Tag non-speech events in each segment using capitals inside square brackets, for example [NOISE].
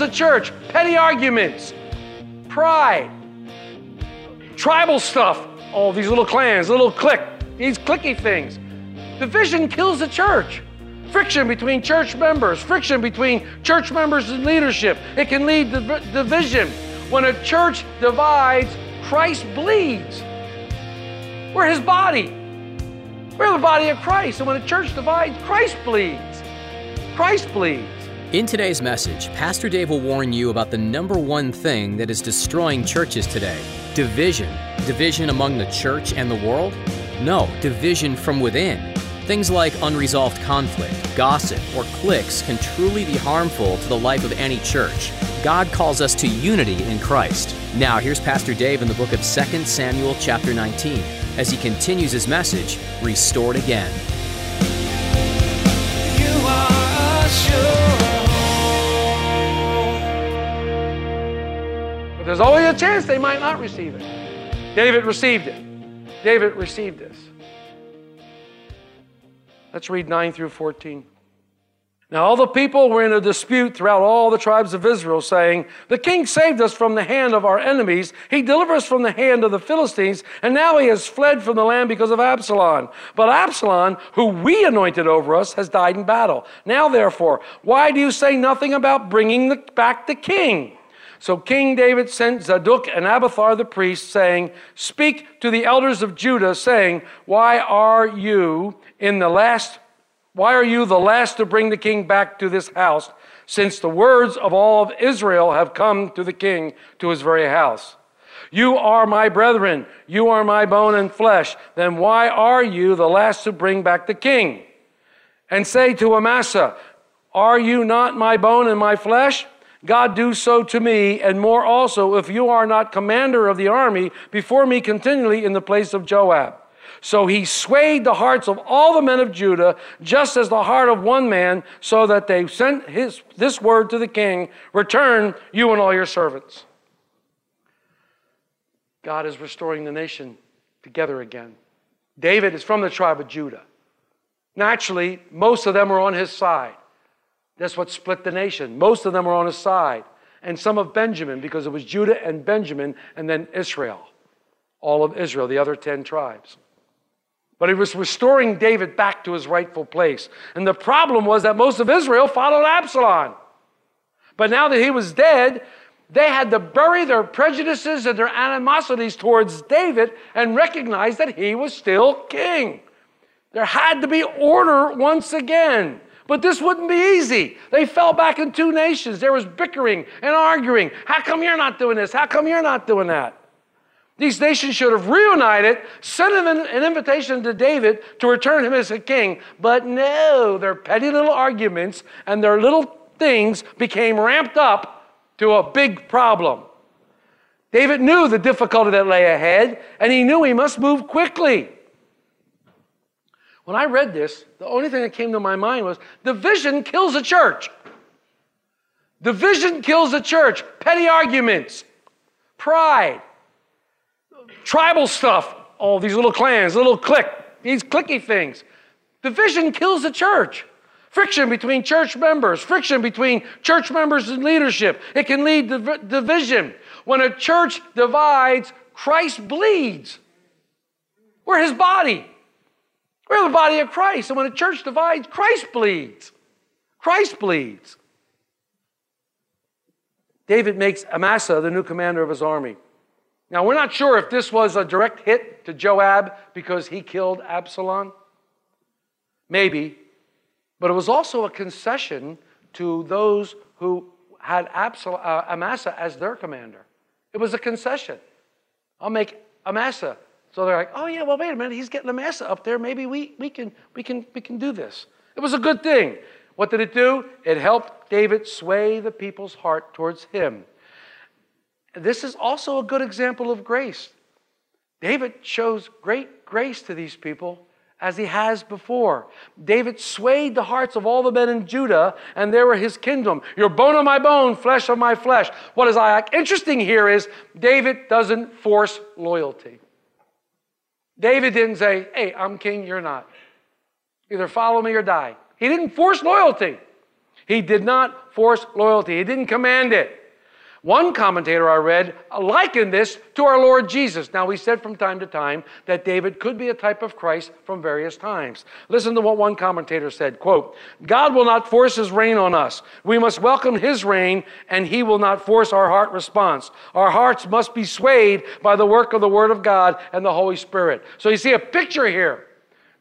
The church. Petty arguments, pride, tribal stuff. All these little clans, little clique, these clicky things. Division kills the church. Friction between church members, friction between church members and leadership. It can lead to division. When a church divides, Christ bleeds. We're his body. We're the body of Christ. And when a church divides, Christ bleeds. Christ bleeds. In today's message, Pastor Dave will warn you about the number one thing that is destroying churches today division. Division among the church and the world? No, division from within. Things like unresolved conflict, gossip, or cliques can truly be harmful to the life of any church. God calls us to unity in Christ. Now, here's Pastor Dave in the book of 2 Samuel, chapter 19, as he continues his message Restored Again. But there's always a chance they might not receive it. David received it. David received this. Let's read 9 through 14. Now, all the people were in a dispute throughout all the tribes of Israel, saying, The king saved us from the hand of our enemies. He delivered us from the hand of the Philistines, and now he has fled from the land because of Absalom. But Absalom, who we anointed over us, has died in battle. Now, therefore, why do you say nothing about bringing the, back the king? So King David sent Zadok and Abiathar the priests, saying, Speak to the elders of Judah, saying, Why are you in the last why are you the last to bring the king back to this house, since the words of all of Israel have come to the king to his very house? You are my brethren, you are my bone and flesh. Then why are you the last to bring back the king? And say to Amasa, Are you not my bone and my flesh? God do so to me, and more also, if you are not commander of the army before me continually in the place of Joab. So he swayed the hearts of all the men of Judah, just as the heart of one man, so that they sent his, this word to the king Return, you and all your servants. God is restoring the nation together again. David is from the tribe of Judah. Naturally, most of them are on his side. That's what split the nation. Most of them are on his side. And some of Benjamin, because it was Judah and Benjamin, and then Israel. All of Israel, the other 10 tribes. But he was restoring David back to his rightful place. And the problem was that most of Israel followed Absalom. But now that he was dead, they had to bury their prejudices and their animosities towards David and recognize that he was still king. There had to be order once again. But this wouldn't be easy. They fell back in two nations. There was bickering and arguing. How come you're not doing this? How come you're not doing that? These nations should have reunited, sent him an, invitation to David to return him as a king. But no, their petty little arguments and their little things became ramped up to a big problem. David knew the difficulty that lay ahead, and he knew he must move quickly. When I read this, the only thing that came to my mind was division kills a church. Division kills a church. Petty arguments, pride, tribal stuff, all these little clans, little clique, these clicky things. Division kills the church. Friction between church members, friction between church members and leadership. It can lead to division. When a church divides, Christ bleeds. We're his body. We're the body of Christ. And when a church divides, Christ bleeds. Christ bleeds. David makes Amasa the new commander of his army. Now, we're not sure if this was a direct hit to Joab because he killed Absalom. Maybe. But it was also a concession to those who had uh, Amasa as their commander. It was a concession. I'll make Amasa So they're like, oh yeah, well wait a minute, he's getting Amasa up there. Maybe we, we can we can we can do this. It was a good thing. What did it do? It helped David sway the people's heart towards him. This is also a good example of grace. David shows great grace to these people as he has before. David swayed the hearts of all the men in Judah, and they were his kingdom. You're bone of my bone, flesh of my flesh. What is interesting here is David doesn't force loyalty. David didn't say, Hey, I'm king, you're not. Either follow me or die. He didn't force loyalty. He did not force loyalty, he didn't command it. One commentator I read likened this to our Lord Jesus. Now, we said from time to time that David could be a type of Christ from various times. Listen to what one commentator said, quote, God will not force his reign on us. We must welcome his reign and he will not force our heart response. Our hearts must be swayed by the work of the word of God and the Holy Spirit. So you see a picture here.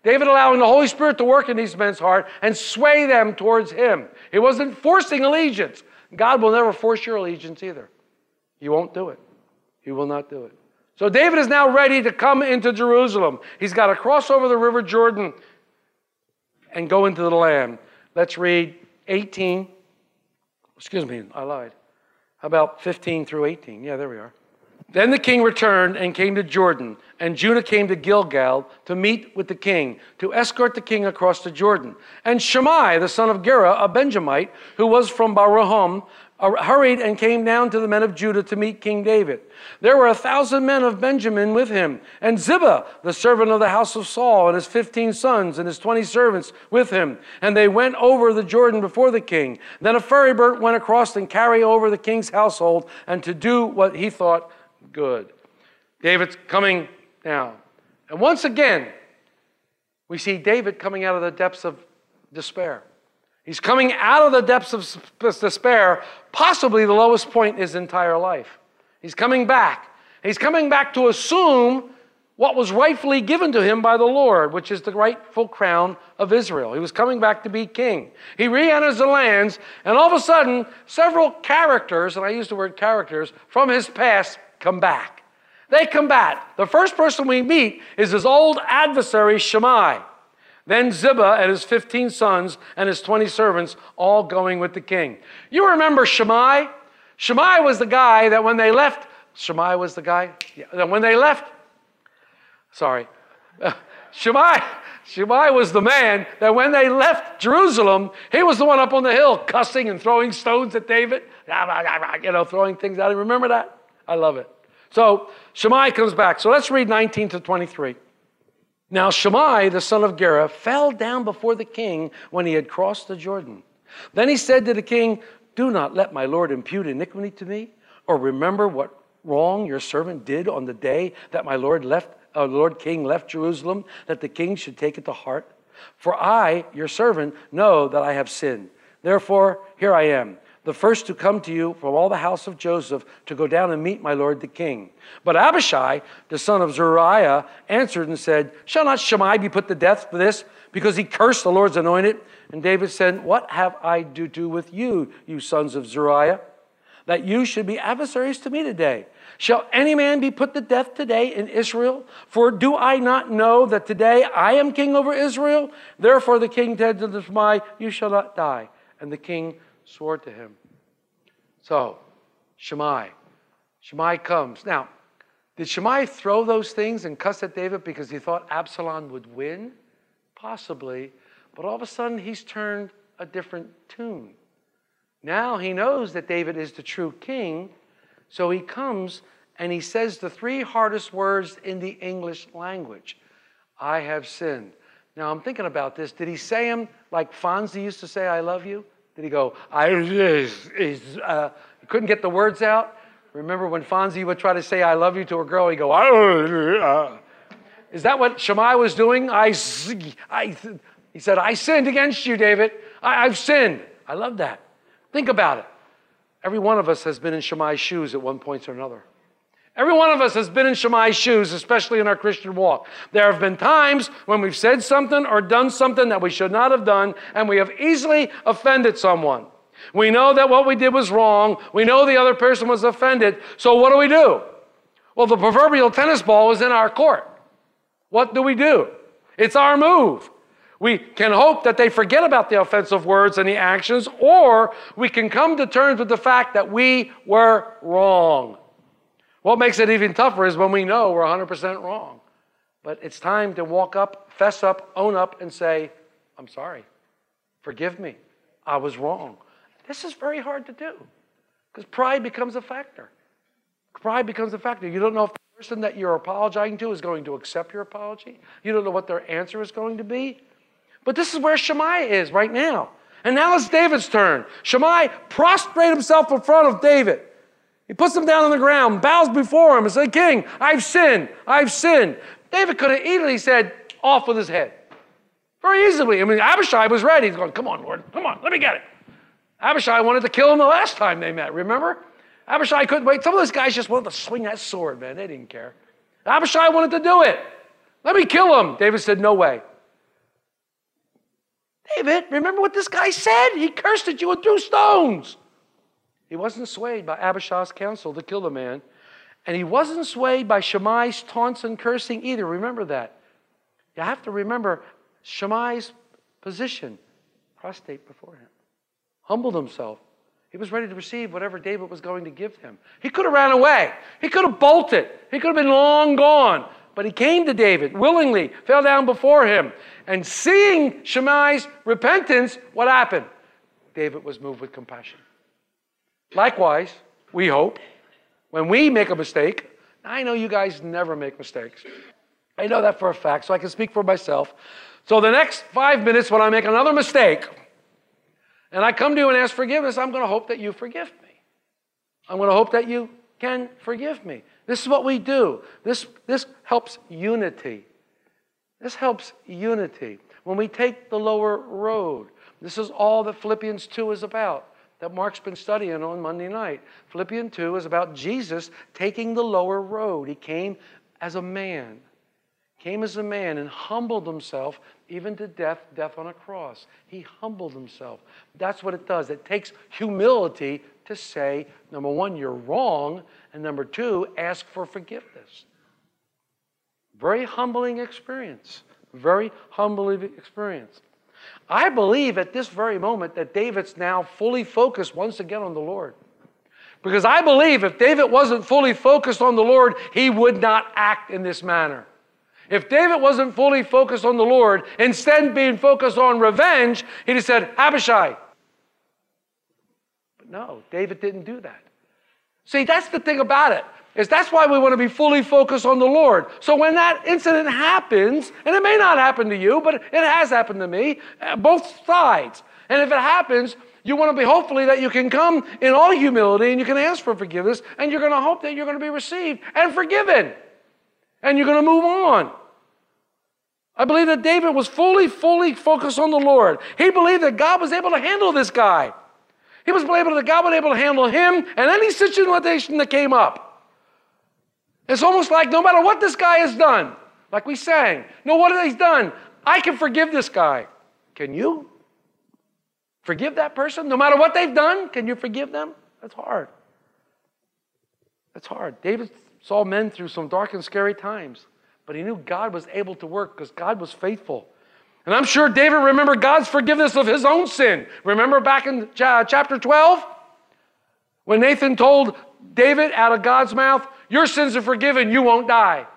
David allowing the Holy Spirit to work in these men's heart and sway them towards him. He wasn't forcing allegiance. God will never force your allegiance either. He won't do it. He will not do it. So David is now ready to come into Jerusalem. He's got to cross over the River Jordan and go into the land. Let's read 18. Excuse me, I lied. How about 15 through 18? Yeah, there we are. Then the king returned and came to Jordan, and Judah came to Gilgal to meet with the king, to escort the king across the Jordan. And Shimei, the son of Gera, a Benjamite, who was from Bahurim, uh, hurried and came down to the men of Judah to meet King David. There were a thousand men of Benjamin with him, and Ziba, the servant of the house of Saul, and his fifteen sons and his twenty servants with him. And they went over the Jordan before the king. Then a ferry boat went across and carried over the king's household, and to do what he thought good. David's coming now. And once again, we see David coming out of the depths of despair. He's coming out of the depths of despair, possibly the lowest point in his entire life. He's coming back. He's coming back to assume what was rightfully given to him by the Lord, which is the rightful crown of Israel. He was coming back to be king. He re enters the lands, and all of a sudden, several characters, and I use the word characters, from his past come back. They combat. The first person we meet is his old adversary, Shimei. Then Ziba and his 15 sons and his 20 servants all going with the king. You remember Shimei? Shimei was the guy that when they left, Shimei was the guy? Yeah, when they left, sorry, [LAUGHS] Shimei, Shimei was the man that when they left Jerusalem, he was the one up on the hill cussing and throwing stones at David, [LAUGHS] you know, throwing things at him. Remember that? I love it. So Shimei comes back. So let's read 19 to 23. Now Shimei, the son of Gera, fell down before the king when he had crossed the Jordan. Then he said to the king, Do not let my lord impute iniquity to me, or remember what wrong your servant did on the day that my lord left, uh, Lord King left Jerusalem, that the king should take it to heart. For I, your servant, know that I have sinned. Therefore, here I am the first to come to you from all the house of Joseph to go down and meet my lord the king. But Abishai, the son of Zeruiah, answered and said, Shall not Shimei be put to death for this, because he cursed the Lord's anointed? And David said, What have I to do with you, you sons of Zeruiah, that you should be adversaries to me today? Shall any man be put to death today in Israel? For do I not know that today I am king over Israel? Therefore the king said to Shimei, You shall not die. And the king swore to him. So, Shimei. Shimei comes. Now, did Shimei throw those things and cuss at David because he thought Absalom would win? Possibly. But all of a sudden, he's turned a different tune. Now he knows that David is the true king. So he comes and he says the three hardest words in the English language I have sinned. Now I'm thinking about this. Did he say them like Fonzie used to say, I love you? Did he go, I uh, couldn't get the words out? Remember when Fonzie would try to say, I love you to a girl, he'd go, uh. Is that what Shimei was doing? I, I, he said, I sinned against you, David. I, I've sinned. I love that. Think about it. Every one of us has been in Shimei's shoes at one point or another. Every one of us has been in Shimei's shoes, especially in our Christian walk. There have been times when we've said something or done something that we should not have done, and we have easily offended someone. We know that what we did was wrong. We know the other person was offended. So what do we do? Well, the proverbial tennis ball is in our court. What do we do? It's our move. We can hope that they forget about the offensive words and the actions, or we can come to terms with the fact that we were wrong. What makes it even tougher is when we know we're 100% wrong. But it's time to walk up, fess up, own up, and say, I'm sorry. Forgive me. I was wrong. This is very hard to do because pride becomes a factor. Pride becomes a factor. You don't know if the person that you're apologizing to is going to accept your apology. You don't know what their answer is going to be. But this is where Shemaiah is right now. And now it's David's turn. Shemaiah prostrate himself in front of David. He puts him down on the ground, bows before him, and says, King, I've sinned. I've sinned. David could have easily said, off with his head. Very easily. I mean, Abishai was ready. He's going, come on, Lord, come on, let me get it. Abishai wanted to kill him the last time they met, remember? Abishai couldn't wait. Some of those guys just wanted to swing that sword, man. They didn't care. Abishai wanted to do it. Let me kill him. David said, no way. David, remember what this guy said? He cursed at you and threw stones. He wasn't swayed by Abishai's counsel to kill the man. And he wasn't swayed by Shimei's taunts and cursing either. Remember that. You have to remember Shimei's position, prostrate before him, humbled himself. He was ready to receive whatever David was going to give him. He could have ran away. He could have bolted. He could have been long gone. But he came to David willingly, fell down before him. And seeing Shimei's repentance, what happened? David was moved with compassion. Likewise, we hope, when we make a mistake, I know you guys never make mistakes. I know that for a fact, so I can speak for myself. So the next five minutes, when I make another mistake, and I come to you and ask forgiveness, I'm going to hope that you forgive me. I'm going to hope that you can forgive me. This is what we do. This, this helps unity. This helps unity. When we take the lower road, this is all that Philippians 2 is about, that Mark's been studying on Monday night. Philippians 2 is about Jesus taking the lower road. He came as a man, came as a man and humbled himself even to death, death on a cross. He humbled himself. That's what it does. It takes humility to say, number one, you're wrong, and number two, ask for forgiveness. Very humbling experience. Very humbling experience. I believe at this very moment that David's now fully focused once again on the Lord. Because I believe if David wasn't fully focused on the Lord, he would not act in this manner. If David wasn't fully focused on the Lord, instead being focused on revenge, he'd have said, Abishai. But no, David didn't do that. See, that's the thing about it. Is that's why we want to be fully focused on the Lord. So when that incident happens, and it may not happen to you, but it has happened to me, uh, both sides. And if it happens, you want to be hopefully that you can come in all humility and you can ask for forgiveness, and you're going to hope that you're going to be received and forgiven. And you're going to move on. I believe that David was fully, fully focused on the Lord. He believed that God was able to handle this guy. He was able to, God was able to handle him and any situation that came up. It's almost like no matter what this guy has done, like we sang, no matter what he's done, I can forgive this guy. Can you? Forgive that person? No matter what they've done, can you forgive them? That's hard. That's hard. David saw men through some dark and scary times, but he knew God was able to work because God was faithful. And I'm sure David remembered God's forgiveness of his own sin. Remember back in chapter 12? When Nathan told David out of God's mouth, Your sins are forgiven, you won't die.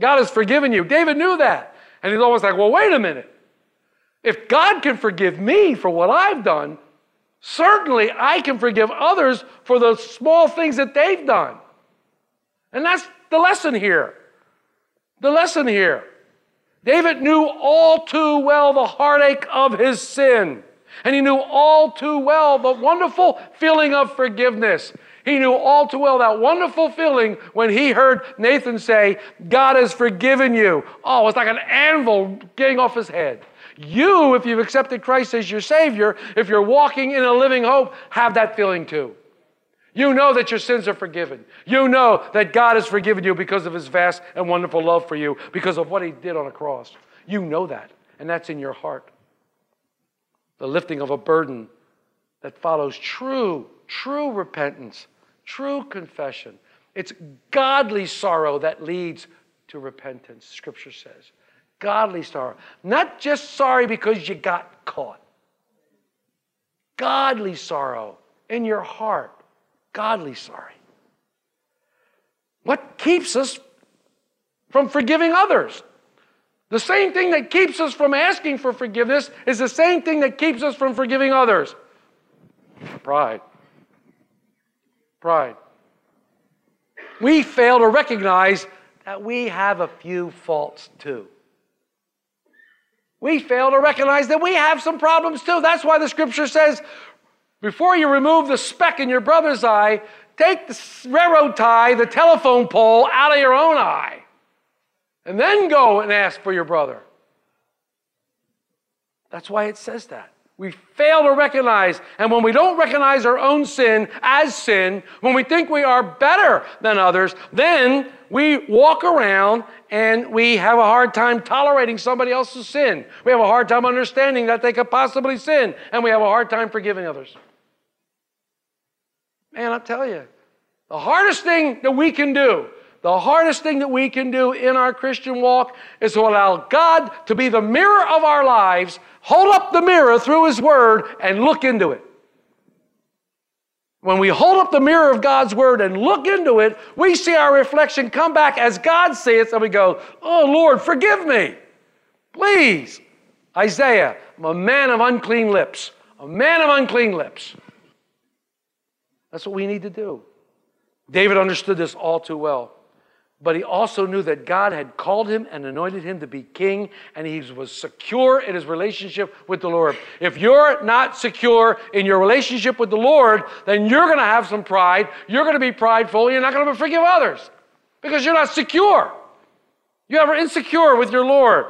God has forgiven you. David knew that. And he's almost like, Well, wait a minute. If God can forgive me for what I've done, certainly I can forgive others for the small things that they've done. And that's the lesson here. The lesson here. David knew all too well the heartache of his sin. And he knew all too well the wonderful feeling of forgiveness. He knew all too well that wonderful feeling when he heard Nathan say, God has forgiven you. Oh, it's like an anvil getting off his head. You, if you've accepted Christ as your Savior, if you're walking in a living hope, have that feeling too. You know that your sins are forgiven. You know that God has forgiven you because of his vast and wonderful love for you, because of what he did on a cross. You know that, and that's in your heart. The lifting of a burden that follows true, true repentance, true confession. It's godly sorrow that leads to repentance, Scripture says. Godly sorrow. Not just sorry because you got caught. Godly sorrow in your heart. Godly sorry. What keeps us from forgiving others? The same thing that keeps us from asking for forgiveness is the same thing that keeps us from forgiving others pride. Pride. We fail to recognize that we have a few faults too. We fail to recognize that we have some problems too. That's why the scripture says before you remove the speck in your brother's eye, take the railroad tie, the telephone pole out of your own eye, and then go and ask for your brother. That's why it says that. We fail to recognize, and when we don't recognize our own sin as sin, when we think we are better than others, then we walk around and we have a hard time tolerating somebody else's sin. We have a hard time understanding that they could possibly sin, and we have a hard time forgiving others. Man, I'll tell you, the hardest thing that we can do, the hardest thing that we can do in our Christian walk is to allow God to be the mirror of our lives, hold up the mirror through His Word, and look into it. When we hold up the mirror of God's Word and look into it, we see our reflection come back as God sees it, and we go, Oh Lord, forgive me. Please. Isaiah, I'm a man of unclean lips. A man of unclean lips. That's what we need to do. David understood this all too well. But he also knew that God had called him and anointed him to be king, and he was secure in his relationship with the Lord. If you're not secure in your relationship with the Lord, then you're going to have some pride. You're going to be prideful. You're not going to forgive others because you're not secure. You are ever insecure with your Lord.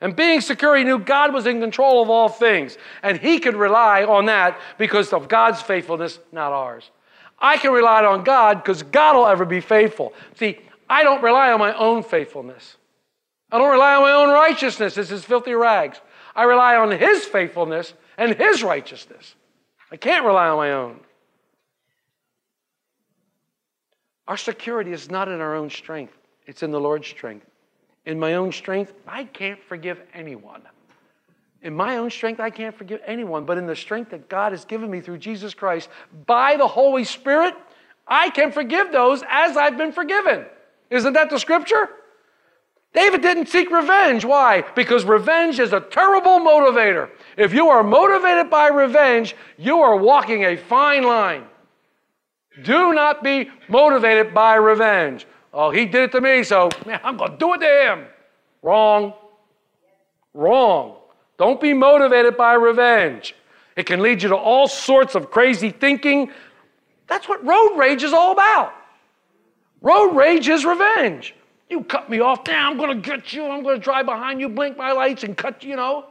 And being secure, he knew God was in control of all things. And he could rely on that because of God's faithfulness, not ours. I can rely on God because God will ever be faithful. See, I don't rely on my own faithfulness. I don't rely on my own righteousness. This is filthy rags. I rely on His faithfulness and His righteousness. I can't rely on my own. Our security is not in our own strength, it's in the Lord's strength. In my own strength, I can't forgive anyone. In my own strength, I can't forgive anyone, but in the strength that God has given me through Jesus Christ by the Holy Spirit, I can forgive those as I've been forgiven. Isn't that the scripture? David didn't seek revenge. Why? Because revenge is a terrible motivator. If you are motivated by revenge, you are walking a fine line. Do not be motivated by revenge. Oh, he did it to me, so man, I'm going to do it to him. Wrong. Wrong. Don't be motivated by revenge. It can lead you to all sorts of crazy thinking. That's what road rage is all about. Road rage is revenge. You cut me off, now I'm going to get you. I'm going to drive behind you, blink my lights, and cut you, you know.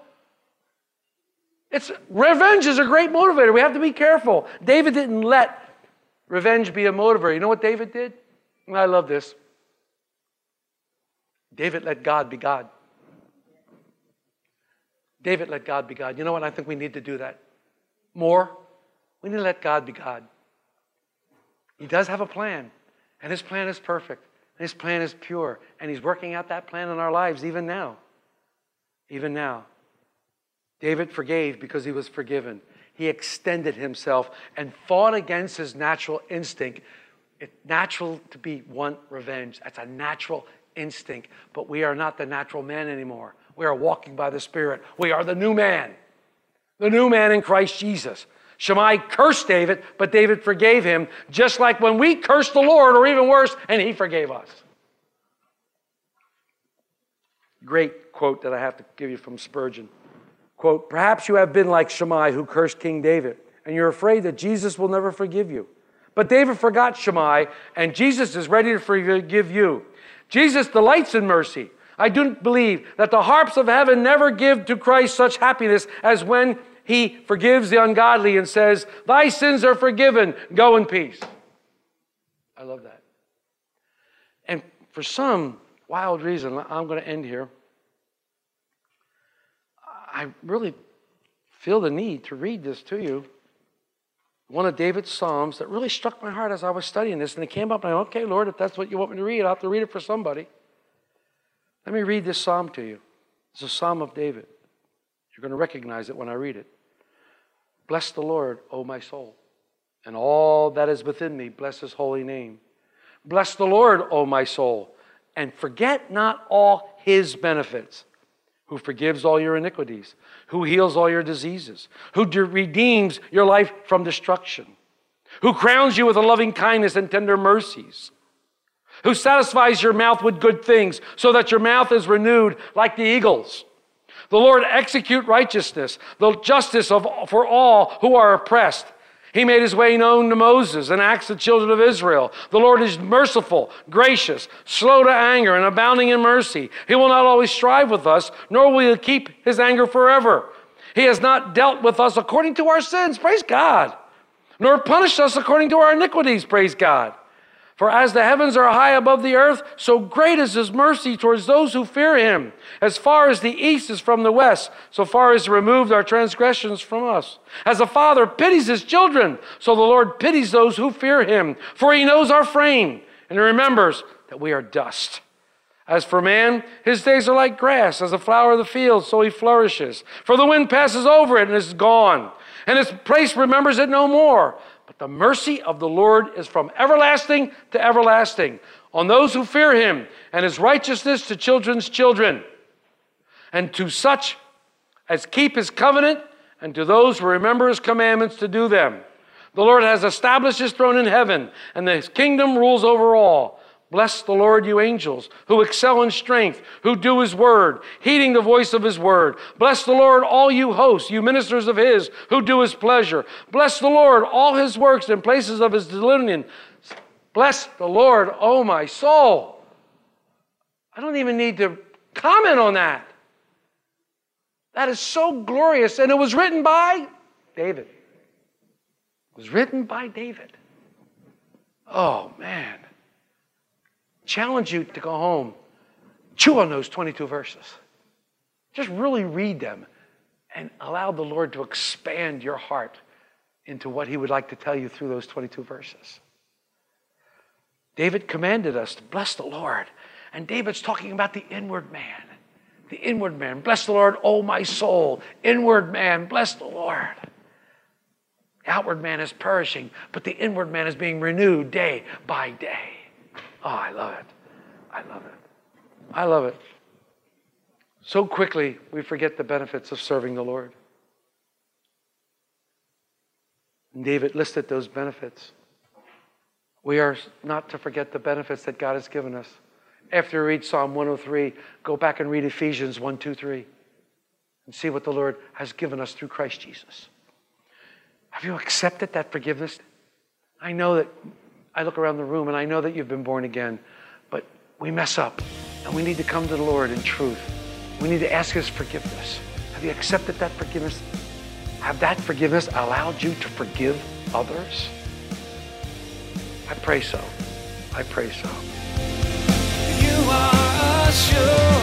It's revenge is a great motivator. We have to be careful. David didn't let revenge be a motivator. You know what David did? I love this. David let God be God. David let God be God. You know what? I think we need to do that more. We need to let God be God. He does have a plan, and his plan is perfect, and his plan is pure, and he's working out that plan in our lives even now. Even now. David forgave because he was forgiven. He extended himself and fought against his natural instinct. It's natural to be want revenge. That's a natural instinct. But we are not the natural man anymore. We are walking by the Spirit. We are the new man, the new man in Christ Jesus. Shimei cursed David, but David forgave him, just like when we cursed the Lord, or even worse, and he forgave us. Great quote that I have to give you from Spurgeon. Quote, perhaps you have been like Shimei who cursed King David, and you're afraid that Jesus will never forgive you. But David forgot Shimei, and Jesus is ready to forgive you. Jesus delights in mercy. I do believe that the harps of heaven never give to Christ such happiness as when he forgives the ungodly and says, Thy sins are forgiven, go in peace. I love that. And for some wild reason, I'm going to end here. I really feel the need to read this to you. One of David's Psalms that really struck my heart as I was studying this, and it came up, and I went, okay, Lord, if that's what you want me to read, I'll have to read it for somebody. Let me read this psalm to you. It's a psalm of David. You're going to recognize it when I read it. Bless the Lord, O my soul, and all that is within me, bless his holy name. Bless the Lord, O my soul, and forget not all his benefits, who forgives all your iniquities, who heals all your diseases, who de- redeems your life from destruction, who crowns you with a loving kindness and tender mercies who satisfies your mouth with good things, so that your mouth is renewed like the eagles. The Lord execute righteousness, the justice of, for all who are oppressed. He made his way known to Moses and acts the children of Israel. The Lord is merciful, gracious, slow to anger, and abounding in mercy. He will not always strive with us, nor will he keep his anger forever. He has not dealt with us according to our sins, praise God, nor punished us according to our iniquities, praise God. For as the heavens are high above the earth, so great is his mercy towards those who fear him. As far as the east is from the west, so far as removed our transgressions from us. As a father pities his children, so the Lord pities those who fear him. For he knows our frame, and he remembers that we are dust. As for man, his days are like grass, as a flower of the field, so he flourishes. For the wind passes over it and is gone, and its place remembers it no more. The mercy of the Lord is from everlasting to everlasting on those who fear him, and his righteousness to children's children, and to such as keep his covenant, and to those who remember his commandments to do them. The Lord has established his throne in heaven, and his kingdom rules over all. Bless the Lord, you angels, who excel in strength, who do his word, heeding the voice of his word. Bless the Lord, all you hosts, you ministers of his, who do his pleasure. Bless the Lord, all his works and places of his dominion. Bless the Lord, oh my soul. I don't even need to comment on that. That is so glorious. And it was written by David. It was written by David. Oh, man challenge you to go home, chew on those 22 verses. Just really read them and allow the Lord to expand your heart into what He would like to tell you through those 22 verses. David commanded us to bless the Lord, and David's talking about the inward man. The inward man. Bless the Lord, oh my soul. Inward man, bless the Lord. The outward man is perishing, but the inward man is being renewed day by day. Oh, I love it. I love it. I love it. So quickly we forget the benefits of serving the Lord. And David listed those benefits. We are not to forget the benefits that God has given us. After you read Psalm 103, go back and read Ephesians 1, 2, 3 and see what the Lord has given us through Christ Jesus. Have you accepted that forgiveness? I know that I look around the room and I know that you've been born again, but we mess up and we need to come to the Lord in truth. We need to ask His forgiveness. Have you accepted that forgiveness? Have that forgiveness allowed you to forgive others? I pray so. I pray so. You are a sure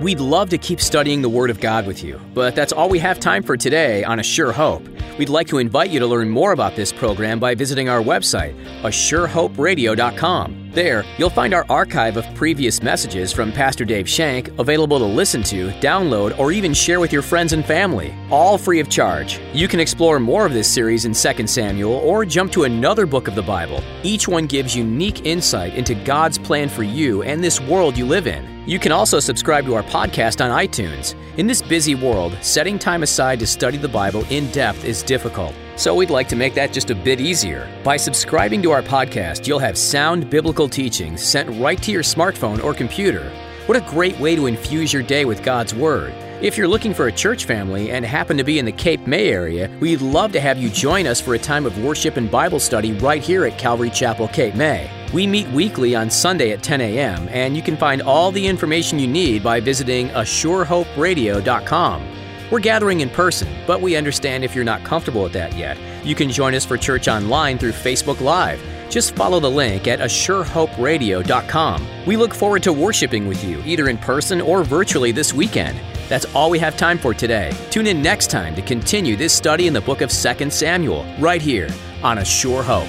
We'd love to keep studying the Word of God with you, but that's all we have time for today on A Sure Hope. We'd like to invite you to learn more about this program by visiting our website, ASureHopeRadio.com. There, you'll find our archive of previous messages from Pastor Dave Shank available to listen to, download, or even share with your friends and family, all free of charge. You can explore more of this series in 2 Samuel or jump to another book of the Bible. Each one gives unique insight into God's plan for you and this world you live in. You can also subscribe to our podcast on iTunes. In this busy world, setting time aside to study the Bible in depth is difficult. So we'd like to make that just a bit easier. By subscribing to our podcast, you'll have sound biblical teachings sent right to your smartphone or computer. What a great way to infuse your day with God's Word. If you're looking for a church family and happen to be in the Cape May area, we'd love to have you join us for a time of worship and Bible study right here at Calvary Chapel, Cape May. We meet weekly on Sunday at 10 a.m., and you can find all the information you need by visiting ASureHopeRadio.com. We're gathering in person, but we understand if you're not comfortable with that yet. You can join us for church online through Facebook Live. Just follow the link at ASureHopeRadio.com. We look forward to worshiping with you, either in person or virtually this weekend. That's all we have time for today. Tune in next time to continue this study in the book of 2 Samuel, right here on A Sure Hope.